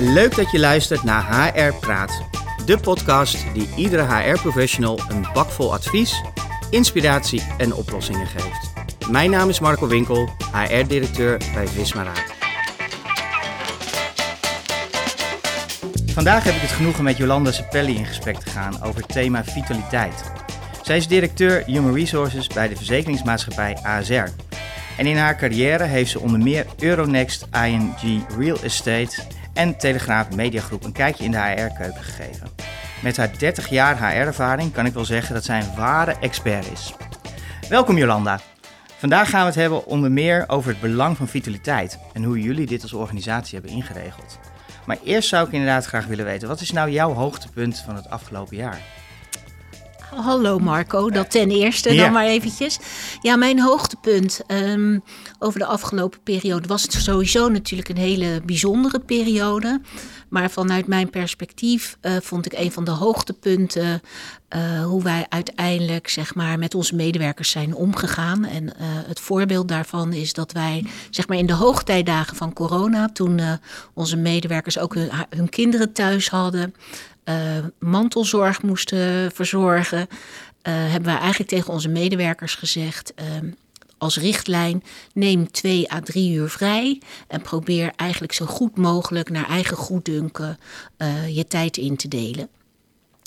Leuk dat je luistert naar HR Praat, de podcast die iedere HR-professional een bakvol advies, inspiratie en oplossingen geeft. Mijn naam is Marco Winkel, HR-directeur bij Visma Raad. Vandaag heb ik het genoegen met Jolanda Sepelli in gesprek te gaan over het thema vitaliteit. Zij is directeur Human Resources bij de verzekeringsmaatschappij ASR. En in haar carrière heeft ze onder meer Euronext, ING Real Estate en Telegraaf Mediagroep een kijkje in de HR-keuken gegeven. Met haar 30 jaar HR-ervaring kan ik wel zeggen dat zij een ware expert is. Welkom Jolanda. Vandaag gaan we het hebben onder meer over het belang van vitaliteit en hoe jullie dit als organisatie hebben ingeregeld. Maar eerst zou ik inderdaad graag willen weten, wat is nou jouw hoogtepunt van het afgelopen jaar? Hallo Marco, dat ten eerste Ja. dan maar eventjes. Ja, mijn hoogtepunt ehm, over de afgelopen periode was het sowieso natuurlijk een hele bijzondere periode. Maar vanuit mijn perspectief eh, vond ik een van de hoogtepunten eh, hoe wij uiteindelijk zeg maar, met onze medewerkers zijn omgegaan. En eh, het voorbeeld daarvan is dat wij zeg maar, in de hoogtijdagen van corona, toen onze medewerkers ook hun, hun kinderen thuis hadden, mantelzorg moesten verzorgen, eh, hebben wij eigenlijk tegen onze medewerkers gezegd. ehm, als richtlijn, neem twee à drie uur vrij en probeer eigenlijk zo goed mogelijk naar eigen goeddunken eh, je tijd in te delen.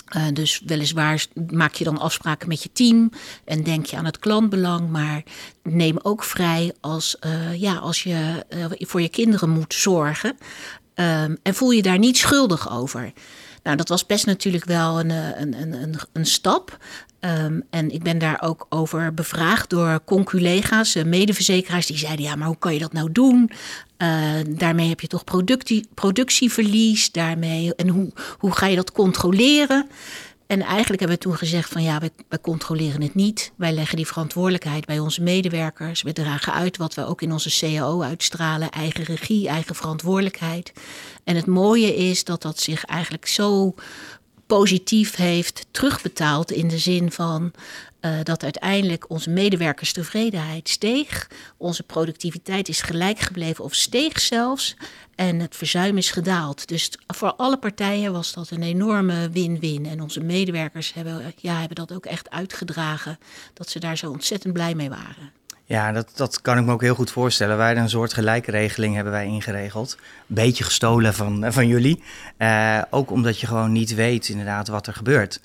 Eh, dus weliswaar maak je dan afspraken met je team en denk je aan het klantbelang, maar neem ook vrij als, eh, ja, als je eh, voor je kinderen moet zorgen. Ehm, en voel je daar niet schuldig over. Nou, dat was best natuurlijk wel een, eh, een, een, een, een stap. Ehm, en ik ben daar ook over bevraagd door conculega's, eh, medeverzekeraars, die zeiden: ja, maar hoe kan je dat nou doen? Eh, daarmee heb je toch productie, productieverlies. Daarmee, en hoe, hoe ga je dat controleren? En eigenlijk hebben we toen gezegd van ja, wij, controleren het niet. Wij leggen die verantwoordelijkheid bij onze medewerkers. We dragen uit wat we ook in onze CAO uitstralen. Eigen regie, eigen verantwoordelijkheid. En het mooie is dat dat zich eigenlijk zo positief heeft terugbetaald in de zin van eh, dat uiteindelijk onze medewerkerstevredenheid steeg. Onze productiviteit is gelijk gebleven of steeg zelfs. En het verzuim is gedaald. Dus voor alle partijen was dat een enorme win-win. En onze medewerkers hebben, ja, hebben dat ook echt uitgedragen. Dat ze daar zo ontzettend blij mee waren. Ja, dat, dat kan ik me ook heel goed voorstellen. Wij een soort gelijke regeling hebben wij ingeregeld. Een beetje gestolen van, van jullie. Eh, ook omdat je gewoon niet weet inderdaad wat er gebeurt.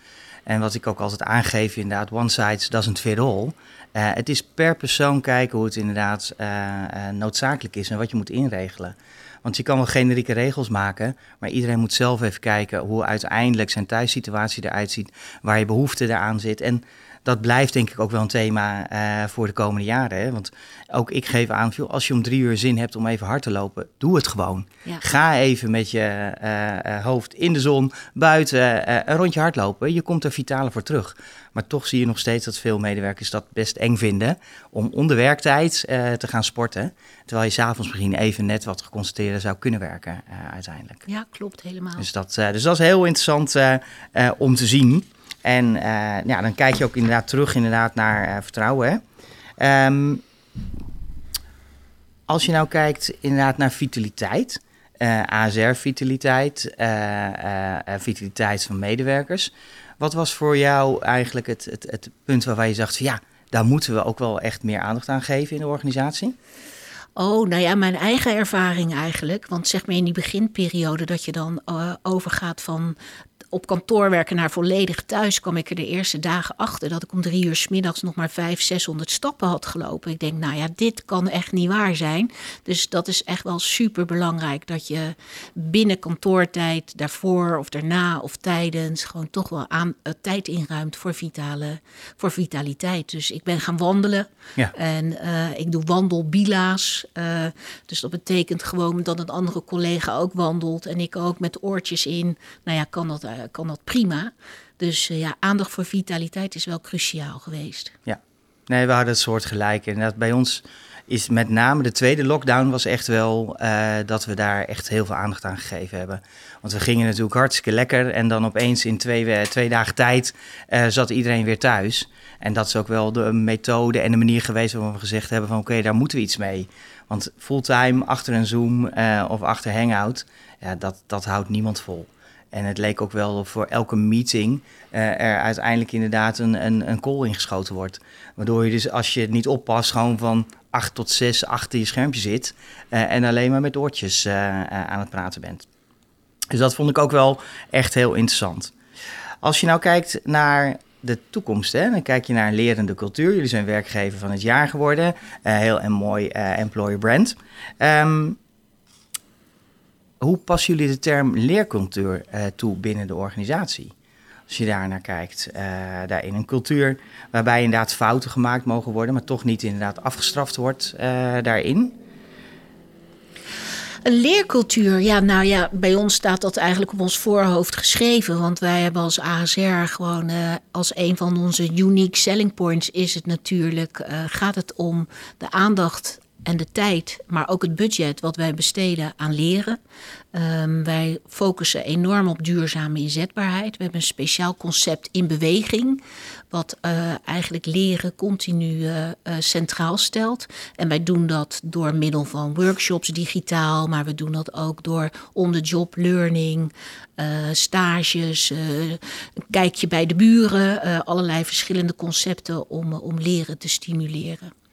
En wat ik ook altijd aangeef, inderdaad, one size doesn't fit all. Eh, het is per persoon kijken hoe het inderdaad eh, eh, noodzakelijk is en wat je moet inregelen. Want je kan wel generieke regels maken, maar iedereen moet zelf even kijken hoe uiteindelijk zijn thuissituatie eruit ziet, waar je behoefte eraan zit. En dat blijft denk ik ook wel een thema eh, voor de komende jaren. Hè? Want ook ik geef aan, als je om drie uur zin hebt om even hard te lopen, doe het gewoon. Ja. Ga even met je eh, eh, hoofd in de zon, buiten, eh, een rondje hardlopen. Je komt er vitaler voor terug. Maar toch zie je nog steeds dat veel medewerkers dat best eng vinden om onder werktijd te gaan sporten. Terwijl je s'avonds misschien even net wat geconstateerd zou kunnen werken uiteindelijk. Ja, klopt helemaal. Dus dat, dus dat is heel interessant om te zien. En eh, ja, dan kijk je ook inderdaad terug inderdaad naar eh, vertrouwen. Hè? Ehm, als je nou kijkt inderdaad naar vitaliteit, ASR-vitaliteit, eh, eh, eh, vitaliteit van medewerkers. Wat was voor jou eigenlijk het, het, het punt waarbij je zegt van ja, daar moeten we ook wel echt meer aandacht aan geven in de organisatie? Oh, nou ja, mijn eigen ervaring eigenlijk. Want zeg maar in die beginperiode dat je dan overgaat van op kantoor werken naar volledig thuis, kwam ik er de eerste dagen achter dat ik om drie uur 's middags nog maar 500, 600 stappen had gelopen. Ik denk, nou ja, dit kan echt niet waar zijn. Dus dat is echt wel super belangrijk dat je binnen kantoortijd, daarvoor of daarna of tijdens, gewoon toch wel aan, eh, tijd inruimt voor, vitale, voor vitaliteit. Dus ik ben gaan wandelen. Ja. En eh, ik doe wandelbila's. eh, dus dat betekent gewoon dat een andere collega ook wandelt. En ik ook met oortjes in. Nou ja, kan dat, kan dat prima. Dus eh, ja, aandacht voor vitaliteit is wel cruciaal geweest. Nee, we hadden het soort gelijk. En dat bij ons is met name de tweede lockdown was echt wel eh, dat we daar echt heel veel aandacht aan gegeven hebben. Want we gingen natuurlijk hartstikke lekker en dan opeens in twee, we- twee dagen tijd eh, zat iedereen weer thuis. En dat is ook wel de methode en de manier geweest waarop we gezegd hebben van oké, daar moeten we iets mee. Want fulltime achter een Zoom of achter Hangout, ja, dat, dat houdt niemand vol. En het leek ook wel voor elke meeting er uiteindelijk inderdaad een, een, een call ingeschoten wordt. Waardoor je dus als je het niet oppast, gewoon van acht tot zes achter je schermpje zit en alleen maar met oortjes aan het praten bent. Dus dat vond ik ook wel echt heel interessant. Als je nou kijkt naar de toekomst, hè, dan kijk je naar een lerende cultuur. Jullie zijn werkgever van het jaar geworden. Heel een mooi employer brand. Um, hoe passen jullie de term leercultuur uh, toe binnen de organisatie? Als je daar naar kijkt, daarin een cultuur waarbij inderdaad fouten gemaakt mogen worden, maar toch niet inderdaad afgestraft wordt daarin. Een leercultuur, ja, nou ja, bij ons staat dat eigenlijk op ons voorhoofd geschreven. Want wij hebben als ASR gewoon uh, als een van onze unique selling points is het natuurlijk, uh, gaat het om de aandacht en de tijd, maar ook het budget wat wij besteden aan leren. Um, wij focussen enorm op duurzame inzetbaarheid. We hebben een speciaal concept in beweging, wat uh, eigenlijk leren continu uh, uh, centraal stelt. En wij doen dat door middel van workshops digitaal, maar we doen dat ook door on-the-job learning, stages, een kijkje bij de buren, allerlei verschillende concepten om, om leren te stimuleren.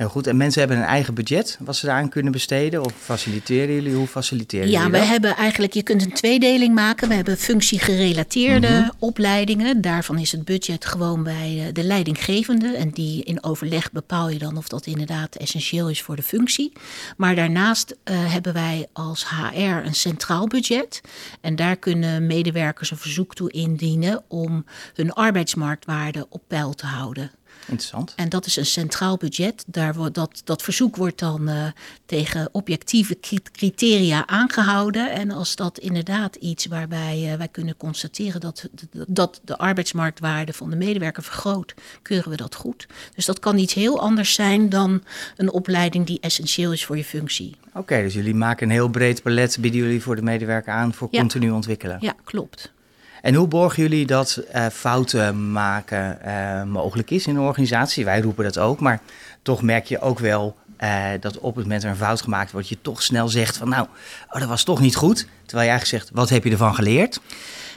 Heel goed. En mensen hebben een eigen budget wat ze daaraan kunnen besteden? Of faciliteren jullie? Hoe faciliteren ja, jullie Ja, we hebben eigenlijk, je kunt een tweedeling maken. We hebben functiegerelateerde mm opleidingen. Daarvan is het budget gewoon bij eh, de leidinggevende. En die in overleg bepaal je dan of dat inderdaad essentieel is voor de functie. Maar daarnaast uh, hebben wij als HR een centraal budget. En daar kunnen medewerkers een verzoek toe indienen om hun arbeidsmarktwaarde op peil te houden. Interessant. En dat is een centraal budget. Daar wordt dat, dat verzoek wordt dan uh, tegen objectieve criteria aangehouden. En als dat inderdaad iets waarbij uh, wij kunnen constateren dat, dat de arbeidsmarktwaarde van de medewerker vergroot, keuren we dat goed. Dus dat kan iets heel anders zijn dan een opleiding die essentieel is voor je functie. Oké, dus jullie maken een heel breed palet, bieden jullie voor de medewerker aan voor ja. continu ontwikkelen. Ja, klopt. En hoe borgen jullie dat uh, fouten maken uh, mogelijk is in een organisatie? Wij roepen dat ook, maar toch merk je ook wel uh, dat op het moment er een fout gemaakt wordt, je toch snel zegt van nou, oh, dat was toch niet goed. Terwijl je eigenlijk zegt, wat heb je ervan geleerd?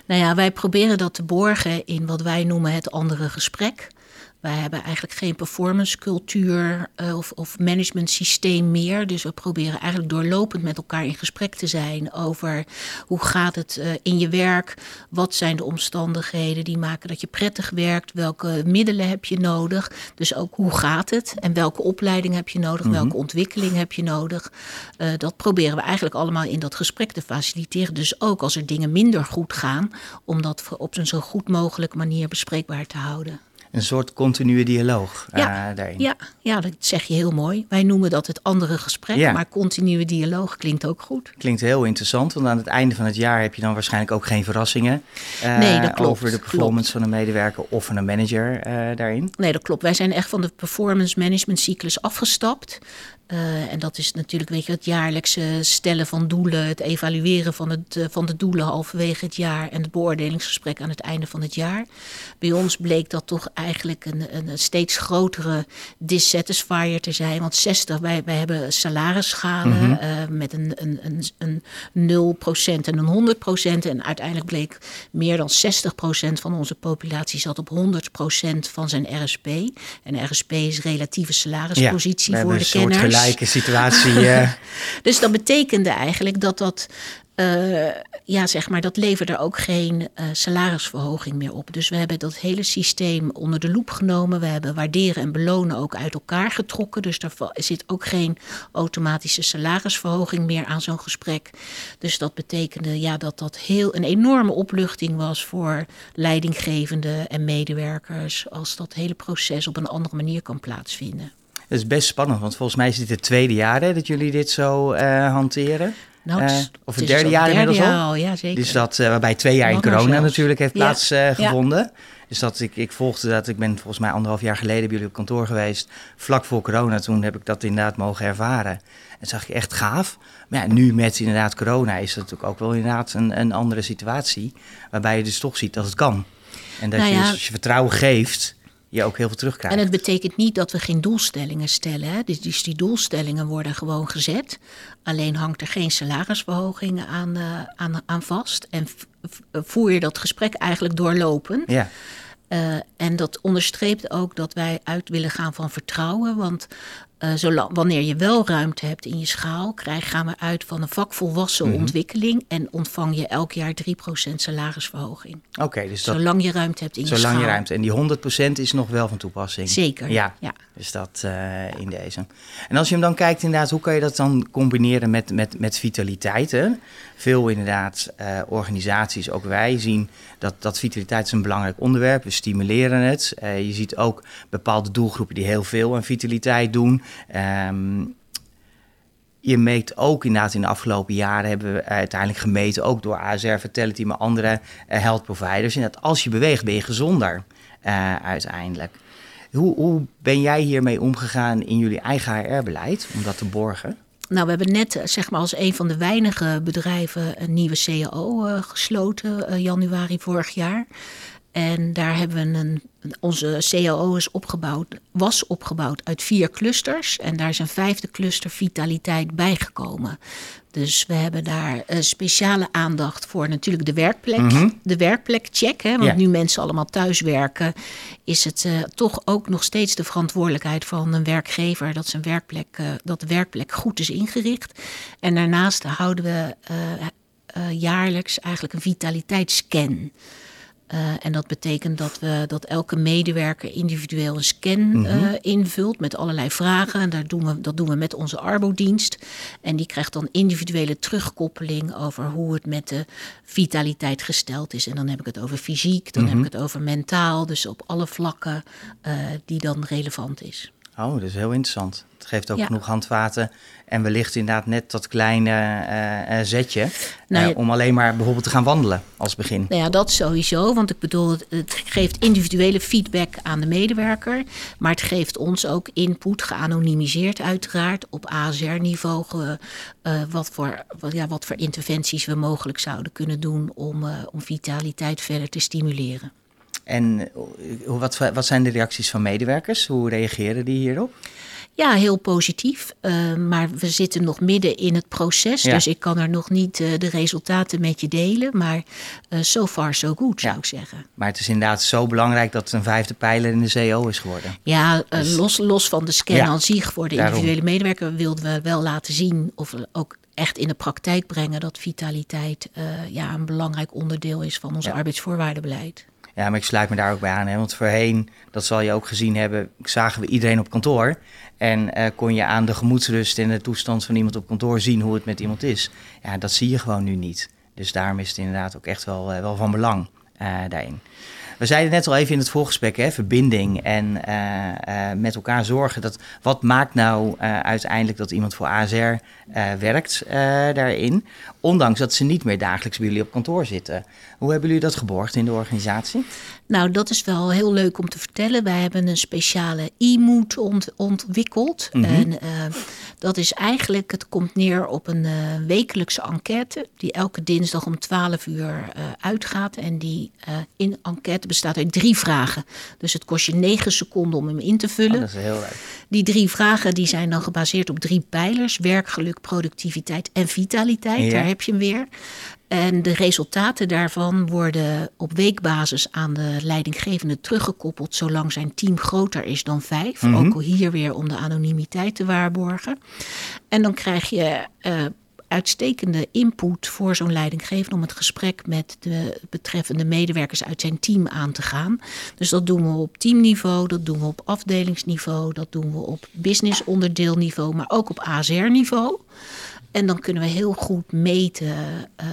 Nou ja, wij proberen dat te borgen in wat wij noemen het andere gesprek. Wij hebben eigenlijk geen performance cultuur uh, of, of management systeem meer. Dus we proberen eigenlijk doorlopend met elkaar in gesprek te zijn over hoe gaat het uh, in je werk? Wat zijn de omstandigheden die maken dat je prettig werkt? Welke middelen heb je nodig? Dus ook hoe gaat het? En welke opleiding heb je nodig? Mm -hmm. Welke ontwikkeling heb je nodig? Uh, dat proberen we eigenlijk allemaal in dat gesprek te faciliteren. Dus ook als er dingen minder goed gaan, om dat op een zo goed mogelijke manier bespreekbaar te houden een soort continue dialoog ja, uh, daarin. Ja, ja, dat zeg je heel mooi. Wij noemen dat het andere gesprek, ja. maar continue dialoog klinkt ook goed. Klinkt heel interessant, want aan het einde van het jaar heb je dan waarschijnlijk ook geen verrassingen uh, nee, dat klopt, over de performance klopt. van een medewerker of van een manager uh, daarin. Nee, dat klopt. Wij zijn echt van de performance management cyclus afgestapt. Uh, en dat is natuurlijk weet je, het jaarlijkse stellen van doelen, het evalueren van, het, uh, van de doelen halverwege het jaar en het beoordelingsgesprek aan het einde van het jaar. Bij ons bleek dat toch eigenlijk een, een steeds grotere dissatisfier te zijn. Want 60, wij, wij hebben salarisschalen mm -hmm. uh, met een, een, een, een 0% en een 100%. En uiteindelijk bleek meer dan 60% van onze populatie zat op 100% van zijn RSP. En RSP is relatieve salarispositie ja, voor de kenners gelijke situatie. Uh... dus dat betekende eigenlijk dat dat. Uh, ja, zeg maar, dat leverde ook geen uh, salarisverhoging meer op. Dus we hebben dat hele systeem onder de loep genomen. We hebben waarderen en belonen ook uit elkaar getrokken. Dus er zit ook geen automatische salarisverhoging meer aan zo'n gesprek. Dus dat betekende ja, dat dat heel een enorme opluchting was voor leidinggevenden en medewerkers. Als dat hele proces op een andere manier kan plaatsvinden. Dat is best spannend, want volgens mij is dit het tweede jaar hè, dat jullie dit zo uh, hanteren. Nou, het, uh, of het derde jaar inmiddels al. Ja, zeker. Dus dat, uh, waarbij twee jaar in corona natuurlijk heeft plaatsgevonden. Ja. Dus dat ik, ik volgde dat, ik ben volgens mij anderhalf jaar geleden bij jullie op kantoor geweest. Vlak voor corona, toen heb ik dat inderdaad mogen ervaren. En zag je echt gaaf. Maar ja, nu met inderdaad corona is dat natuurlijk ook wel inderdaad een, een andere situatie. Waarbij je dus toch ziet dat het kan. En dat nou je, dus, als je vertrouwen geeft je ook heel veel terugkrijgt. En het betekent niet dat we geen doelstellingen stellen. Hè? Dus, die doelstellingen worden gewoon gezet. Alleen hangt er geen salarisverhoging aan, uh, aan, aan vast. En voer je dat gesprek eigenlijk doorlopen. Ja. Uh, en dat onderstreept ook dat wij uit willen gaan van vertrouwen. Want uh, zolang, wanneer je wel ruimte hebt in je schaal, krijg, gaan we uit van een vakvolwassen mm -hmm. ontwikkeling en ontvang je elk jaar 3% salarisverhoging. Oké, okay, dus dat, zolang je ruimte hebt in zolang je schaal. je ruimte. En die 100% is nog wel van toepassing. Zeker. Ja, ja. dus dat uh, in deze. En als je hem dan kijkt, inderdaad, hoe kan je dat dan combineren met, met, met vitaliteit? Hè? Veel inderdaad uh, organisaties, ook wij, zien dat, dat vitaliteit is een belangrijk onderwerp. We stimuleren het. Je ziet ook bepaalde doelgroepen die heel veel aan vitaliteit doen. Um, je meet ook inderdaad in de afgelopen jaren hebben we uiteindelijk gemeten, ook door ASR Vitality, maar andere uh, health providers. Inderdaad, als je beweegt, ben je gezonder uh, uiteindelijk. Hoe, hoe ben jij hiermee omgegaan in jullie eigen HR-beleid om dat te borgen? Nou, we hebben net, zeg maar, als een van de weinige bedrijven een nieuwe CAO gesloten, uh, januari vorig jaar. En daar hebben we een. Onze CAO is opgebouwd, was opgebouwd uit vier clusters. En daar is een vijfde cluster vitaliteit bijgekomen. Dus we hebben daar uh, speciale aandacht voor natuurlijk de werkplek. Mm -hmm. De werkplekcheck. Hè, want ja. nu mensen allemaal thuis werken, is het uh, toch ook nog steeds de verantwoordelijkheid van een werkgever dat, zijn werkplek, uh, dat de werkplek goed is ingericht. En daarnaast houden we jaarlijks eigenlijk een vitaliteitsscan. Uh, en dat betekent dat, we, dat elke medewerker individueel een scan mm -hmm. uh, invult met allerlei vragen. En daar doen we, dat doen we met onze Arbodienst. En die krijgt dan individuele terugkoppeling over hoe het met de vitaliteit gesteld is. En dan heb ik het over fysiek, dan mm -hmm. heb ik het over mentaal. Dus op alle vlakken uh, die dan relevant is. Oh, dat is heel interessant. Het geeft ook ja. genoeg handvaten. En wellicht inderdaad net dat kleine uh, uh, zetje. Nou, uh, om alleen maar bijvoorbeeld te gaan wandelen als begin. Nou ja, dat sowieso. Want ik bedoel, het, geeft individuele feedback aan de medewerker. Maar het geeft ons ook input, geanonimiseerd uiteraard. Op ASR-niveau. wat, voor, wat, ja, wat voor interventies we mogelijk zouden kunnen doen om, om vitaliteit verder te stimuleren. En wat, wat zijn de reacties van medewerkers? Hoe reageren die hierop? Ja, heel positief. Uh, maar we zitten nog midden in het proces. Ja. Dus ik kan er nog niet uh, de resultaten met je delen. Maar uh, so far so good, zou ik zeggen. Maar het is inderdaad zo belangrijk dat het een vijfde pijler in de CO is geworden. Ja, dus... los, los van de scan ja. aan zich voor de individuele medewerker wilden we wel laten zien of we ook echt in de praktijk brengen dat vitaliteit ja, een belangrijk onderdeel is van ons arbeidsvoorwaardenbeleid. Ja, maar ik sluit me daar ook bij aan. Hè? Want voorheen, dat zal je ook gezien hebben, zagen we iedereen op kantoor. En uh, kon je aan de gemoedsrust en de toestand van iemand op kantoor zien hoe het met iemand is. Ja, dat zie je gewoon nu niet. Dus daarom is het inderdaad ook echt wel, uh, wel van belang uh, daarin. We zeiden net al even in het voorgesprek, hè, verbinding en uh, uh, met elkaar zorgen. Dat, wat maakt nou uh, uiteindelijk dat iemand voor ASR werkt daarin? Ondanks dat ze niet meer dagelijks bij jullie op kantoor zitten. Hoe hebben jullie dat geborgd in de organisatie? Nou, dat is wel heel leuk om te vertellen. Wij hebben een speciale e-mood ont ontwikkeld. Mm -hmm. En dat is eigenlijk, het komt neer op een wekelijkse enquête. Die elke dinsdag om 12 uur uitgaat. En die in enquête bestaat uit drie vragen. Dus het kost je negen seconden om hem in te vullen. Oh, dat is heel leuk. Die drie vragen die zijn dan gebaseerd op drie pijlers. Werk, geluk, productiviteit en vitaliteit. Ja. Daar heb je hem weer. En de resultaten daarvan worden op weekbasis aan de leidinggevende teruggekoppeld, zolang zijn team groter is dan vijf. Mm -hmm. Ook hier weer om de anonimiteit te waarborgen. En dan krijg je uh, uitstekende input voor zo'n leidinggevende om het gesprek met de betreffende medewerkers uit zijn team aan te gaan. Dus dat doen we op teamniveau, dat doen we op afdelingsniveau, dat doen we op businessonderdeelniveau, maar ook op ASR-niveau. En dan kunnen we heel goed meten uh,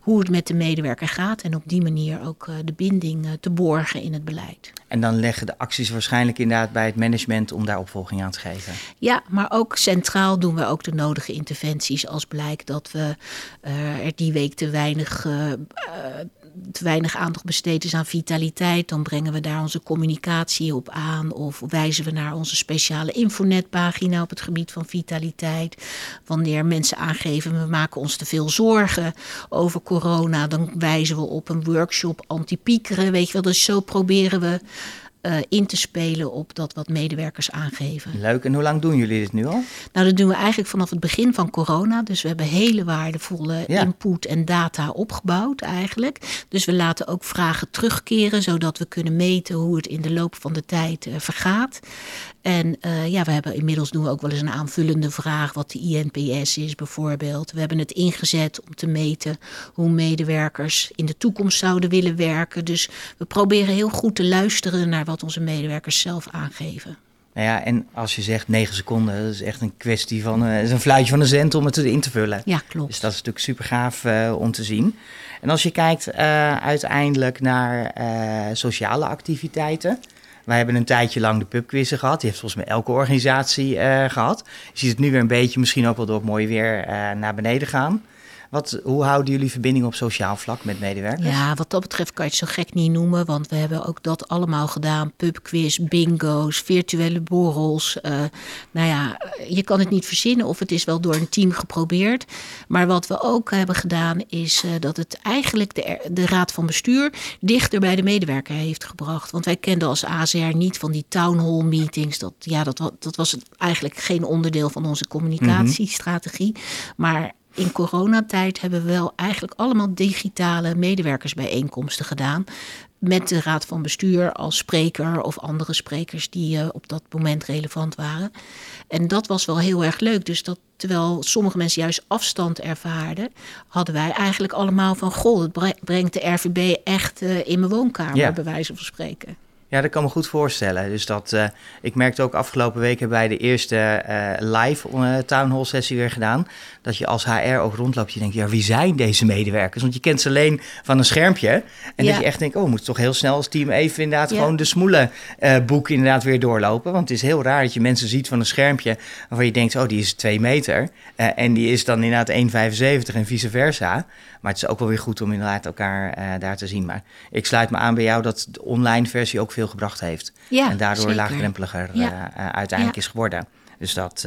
hoe het met de medewerker gaat. En op die manier ook uh, de binding uh, te borgen in het beleid. En dan leggen de acties waarschijnlijk inderdaad bij het management om daar opvolging aan te geven. Ja, maar ook centraal doen we ook de nodige interventies als blijkt dat we er die week te weinig te weinig aandacht besteed is aan vitaliteit, dan brengen we daar onze communicatie op aan. Of wijzen we naar onze speciale infonetpagina op het gebied van vitaliteit. Wanneer mensen aangeven, we maken ons te veel zorgen over corona, dan wijzen we op een workshop anti-piekeren. Weet je wel, dus zo proberen we uh, in te spelen op dat wat medewerkers aangeven. Leuk. En hoe lang doen jullie dit nu al? Nou, dat doen we eigenlijk vanaf het begin van corona. Dus we hebben hele waardevolle input en data opgebouwd eigenlijk. Dus we laten ook vragen terugkeren, zodat we kunnen meten hoe het in de loop van de tijd uh, vergaat. En uh, ja, we hebben inmiddels doen we ook wel eens een aanvullende vraag wat de INPS is bijvoorbeeld. We hebben het ingezet om te meten hoe medewerkers in de toekomst zouden willen werken. Dus we proberen heel goed te luisteren naar wat onze medewerkers zelf aangeven. Nou ja, en als je zegt 9 seconden, dat is echt een kwestie van uh, is een fluitje van een cent om het in te vullen. Ja, klopt. Dus dat is natuurlijk super gaaf uh, om te zien. En als je kijkt uh, uiteindelijk naar sociale activiteiten. Wij hebben een tijdje lang de pubquizzen gehad. Die heeft volgens mij elke organisatie gehad. Je ziet het nu weer een beetje, misschien ook wel door het mooie weer, naar beneden gaan. Wat, hoe houden jullie verbinding op sociaal vlak met medewerkers? Ja, wat dat betreft kan je het zo gek niet noemen, want we hebben ook dat allemaal gedaan. Pubquiz, bingo's, virtuele borrels. Uh, nou ja, je kan het niet verzinnen of het is wel door een team geprobeerd. Maar wat we ook hebben gedaan is uh, dat het eigenlijk de, de raad van bestuur dichter bij de medewerker heeft gebracht. Want wij kenden als ACR niet van die town hall meetings. Dat, ja, dat, dat was eigenlijk geen onderdeel van onze communicatiestrategie. Mm -hmm. Maar in coronatijd hebben we wel eigenlijk allemaal digitale medewerkersbijeenkomsten gedaan. Met de raad van bestuur als spreker of andere sprekers die uh, op dat moment relevant waren. En dat was wel heel erg leuk. Dus dat terwijl sommige mensen juist afstand ervaarden, hadden wij eigenlijk allemaal van: Goh, het brengt de RVB echt uh, in mijn woonkamer, ja. bij wijze van spreken. Ja, dat kan me goed voorstellen. Dus dat, uh, ik merkte ook afgelopen weken bij de eerste uh, live uh, town hall sessie weer gedaan. Dat je als HR ook rondloopt. Je denkt, ja, wie zijn deze medewerkers? Want je kent ze alleen van een schermpje. En ja. dat je echt denkt, oh, we moeten toch heel snel als team even inderdaad ja. gewoon de smoelen boek inderdaad weer doorlopen. Want het is heel raar dat je mensen ziet van een schermpje waarvan je denkt, oh, die is twee meter. en die is dan inderdaad 1,75 en vice versa. Maar het is ook wel weer goed om inderdaad elkaar daar te zien. Maar ik sluit me aan bij jou dat de online versie ook veel gebracht heeft. Ja, en daardoor zeker. laagdrempeliger ja. uh, uiteindelijk ja. is geworden. Dus dat.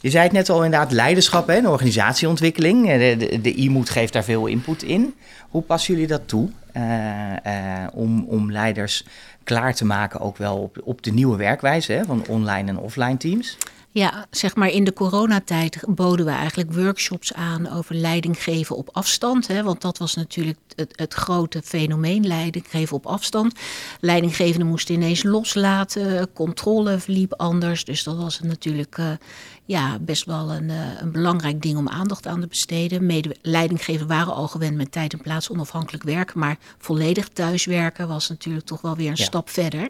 Je zei het net al inderdaad, leiderschap en organisatieontwikkeling. De, de e-moed geeft daar veel input in. Hoe passen jullie dat toe om, om leiders klaar te maken, ook wel op, op de nieuwe werkwijze hè, van online en offline teams? Ja, zeg maar in de coronatijd boden we eigenlijk workshops aan over leiding geven op afstand. Hè, want dat was natuurlijk het, grote fenomeen, leiding geven op afstand. Leidinggevenden moesten ineens loslaten, controle verliep anders. Dus dat was natuurlijk uh, ja, best wel een, uh, een belangrijk ding om aandacht aan te besteden. Mede leidinggevenden waren al gewend met tijd en plaats onafhankelijk werken. Maar volledig thuiswerken was natuurlijk toch wel weer een ja. stap verder.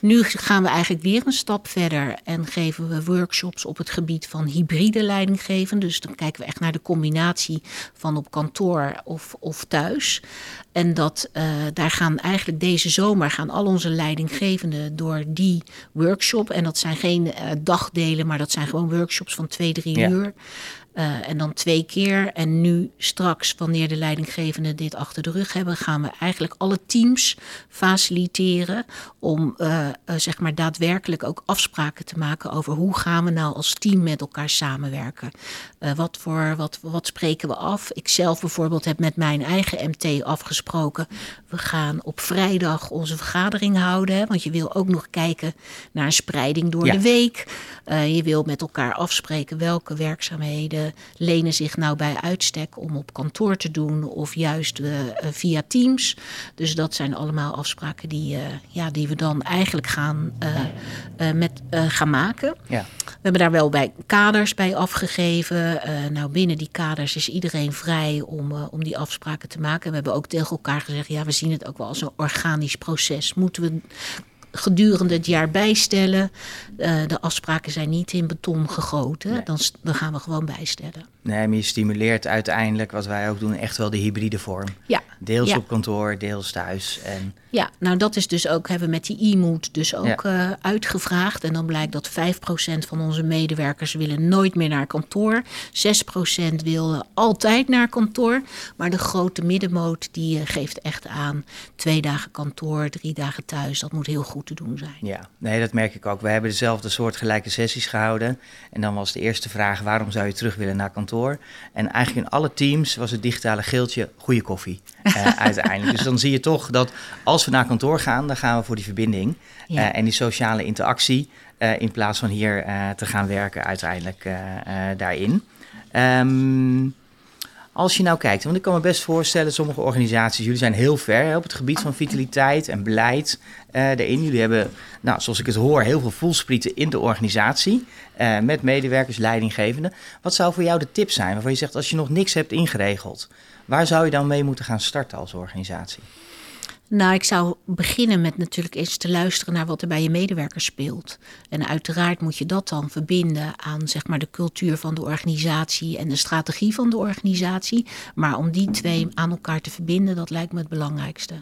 Nu gaan we eigenlijk weer een stap verder en geven we workshops op het gebied van hybride leidinggeven. Dus dan kijken we echt naar de combinatie van op kantoor of, of thuis. En dat, uh, daar gaan eigenlijk deze zomer gaan al onze leidinggevenden door die workshop. En dat zijn geen uh, dagdelen, maar dat zijn gewoon workshops van twee, drie ja. uur. Uh, en dan twee keer. En nu straks, wanneer de leidinggevenden dit achter de rug hebben, gaan we eigenlijk alle teams faciliteren om uh, uh, zeg maar daadwerkelijk ook afspraken te maken over hoe gaan we nou als team met elkaar samenwerken. wat, voor, wat, wat spreken we af? Ik zelf bijvoorbeeld heb met mijn eigen MT afgesproken. We gaan op vrijdag onze vergadering houden. Hè, want je wil ook nog kijken naar een spreiding door ja. de week. je wil met elkaar afspreken welke werkzaamheden lenen zich nou bij uitstek om op kantoor te doen of juist uh, via Teams. Dus dat zijn allemaal afspraken die, uh, ja, die we dan eigenlijk gaan, met, gaan maken. Ja. We hebben daar wel bij kaders bij afgegeven. nou, binnen die kaders is iedereen vrij om, om die afspraken te maken. We hebben ook tegen elkaar gezegd, ja, we zien het ook wel als een organisch proces. Moeten we gedurende het jaar bijstellen. Uh, de afspraken zijn niet in beton gegoten. Nee. Dan, dan, gaan we gewoon bijstellen. Nee, maar je stimuleert uiteindelijk, wat wij ook doen, echt wel de hybride vorm. Ja. Deels ja. op kantoor, deels thuis. En... Ja, nou dat is dus ook, hebben we met die e-mood dus ook ja. uh, uitgevraagd. En dan blijkt dat 5% van onze medewerkers willen nooit meer naar kantoor. 6% wil altijd naar kantoor. Maar de grote middenmoot die uh, geeft echt aan twee dagen kantoor, drie dagen thuis. Dat moet heel goed te doen zijn. Ja, nee, dat merk ik ook. We hebben dezelfde soort gelijke sessies gehouden. En dan was de eerste vraag, waarom zou je terug willen naar kantoor? En eigenlijk in alle teams was het digitale geeltje goede koffie. uiteindelijk. Dus dan zie je toch dat als we naar kantoor gaan, dan gaan we voor die verbinding en die sociale interactie. in plaats van hier te gaan werken uiteindelijk daarin. Um, als je nou kijkt, want ik kan me best voorstellen, sommige organisaties, jullie zijn heel ver op het gebied van vitaliteit en beleid erin. Jullie hebben, nou, zoals ik het hoor, heel veel voelsprieten in de organisatie. Met medewerkers, leidinggevenden. Wat zou voor jou de tip zijn waarvan je zegt, als je nog niks hebt ingeregeld, waar zou je dan mee moeten gaan starten als organisatie? Nou, ik zou beginnen met natuurlijk eens te luisteren naar wat er bij je medewerkers speelt. En uiteraard moet je dat dan verbinden aan zeg maar, de cultuur van de organisatie en de strategie van de organisatie. Maar om die twee aan elkaar te verbinden, dat lijkt me het belangrijkste.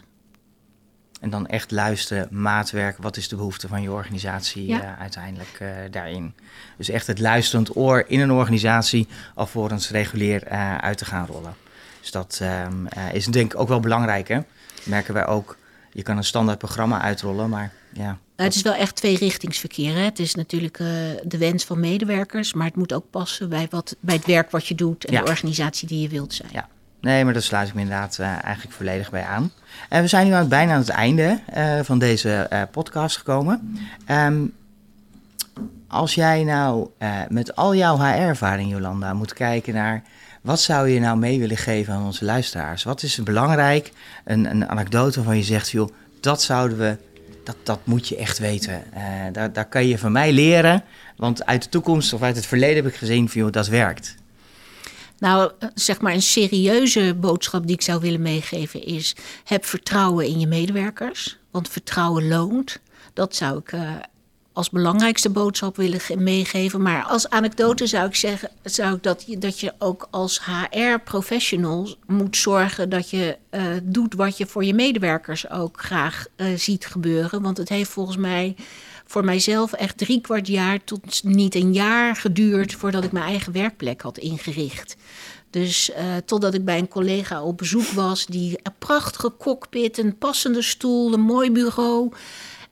En dan echt luisteren, maatwerk, wat is de behoefte van je organisatie ja. uh, uiteindelijk uh, daarin. Dus echt het luisterend oor in een organisatie alvorens regulier uh, uit te gaan rollen. Dus dat um, is denk ik ook wel belangrijk hè merken wij ook. Je kan een standaard programma uitrollen, maar ja. Nou, het is wel echt tweerichtingsverkeer. Hè? Het is natuurlijk uh, de wens van medewerkers, maar het moet ook passen bij, wat, bij het werk wat je doet en de organisatie die je wilt zijn. Ja. Nee, maar daar sluit ik me inderdaad uh, eigenlijk volledig bij aan. En we zijn nu aan bijna aan het einde uh, van deze podcast gekomen. Um, als jij nou met al jouw HR-ervaring, Jolanda, moet kijken naar wat zou je nou mee willen geven aan onze luisteraars? Wat is belangrijk? Een, een anekdote van je zegt, joh, dat zouden we, dat, dat moet je echt weten. Uh, daar, daar kan je van mij leren, want uit de toekomst of uit het verleden heb ik gezien, joh, dat werkt. Nou, zeg maar een serieuze boodschap die ik zou willen meegeven is: heb vertrouwen in je medewerkers, want vertrouwen loont. Dat zou ik uh, als belangrijkste boodschap willen meegeven. Maar als anekdote zou ik zeggen zou ik dat, dat je ook als HR-professional moet zorgen dat je uh, doet wat je voor je medewerkers ook graag uh, ziet gebeuren. Want het heeft volgens mij voor mijzelf echt drie kwart jaar tot niet een jaar geduurd voordat ik mijn eigen werkplek had ingericht. Dus uh, totdat ik bij een collega op bezoek was die een prachtige cockpit, een passende stoel, een mooi bureau.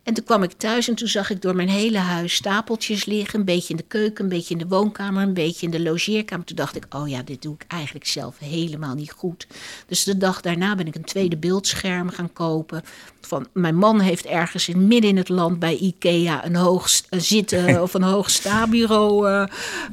En toen kwam ik thuis en toen zag ik door mijn hele huis stapeltjes liggen. Een beetje in de keuken, een beetje in de woonkamer, een beetje in de logeerkamer. Toen dacht ik, oh ja, dit doe ik eigenlijk zelf helemaal niet goed. Dus de dag daarna ben ik een tweede beeldscherm gaan kopen. Van, mijn man heeft ergens in, midden in het land bij Ikea een hoog zitten of een hoog stabureau uh,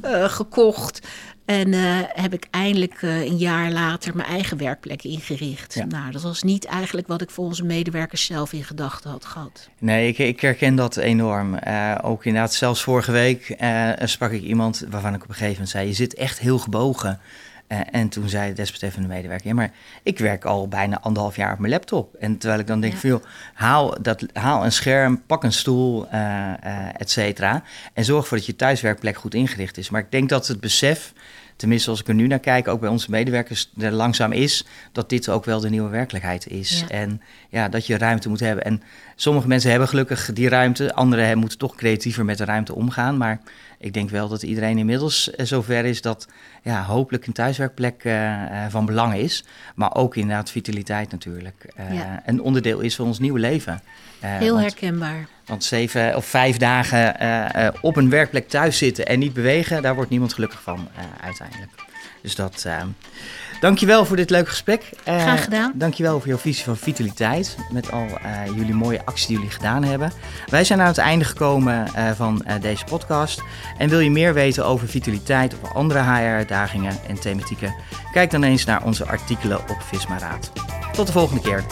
uh, gekocht. En uh, heb ik eindelijk uh, een jaar later mijn eigen werkplek ingericht. Ja. Nou, dat was niet eigenlijk wat ik voor onze medewerkers zelf in gedachten had gehad. Nee, ik, ik herken dat enorm. Uh, ook inderdaad, zelfs vorige week sprak ik iemand waarvan ik op een gegeven moment zei: Je zit echt heel gebogen. En toen zei de desbetreffende medewerker: Ja, maar ik werk al bijna anderhalf jaar op mijn laptop. En terwijl ik dan denk: ja. veel, haal, dat, haal een scherm, pak een stoel, et cetera. En zorg ervoor dat je thuiswerkplek goed ingericht is. Maar ik denk dat het besef tenminste als ik er nu naar kijk, ook bij onze medewerkers er langzaam is, dat dit ook wel de nieuwe werkelijkheid is. Ja. En ja, dat je ruimte moet hebben. En sommige mensen hebben gelukkig die ruimte, anderen moeten toch creatiever met de ruimte omgaan. Maar ik denk wel dat iedereen inmiddels zover is dat ja, hopelijk een thuiswerkplek uh, van belang is. Maar ook inderdaad vitaliteit natuurlijk. Uh, ja. Een onderdeel is van ons nieuwe leven. Heel want, herkenbaar. Want zeven of vijf dagen op een werkplek thuis zitten en niet bewegen, daar wordt niemand gelukkig van uiteindelijk. Dus dat. Dankjewel voor dit leuke gesprek. Uh, Graag gedaan. Dankjewel voor jouw visie van vitaliteit. Met al uh, jullie mooie acties die jullie gedaan hebben. Wij zijn aan het einde gekomen uh, van deze podcast. En wil je meer weten over vitaliteit of andere HR-uitdagingen en thematieken? Kijk dan eens naar onze artikelen op Visma Raad. Tot de volgende keer.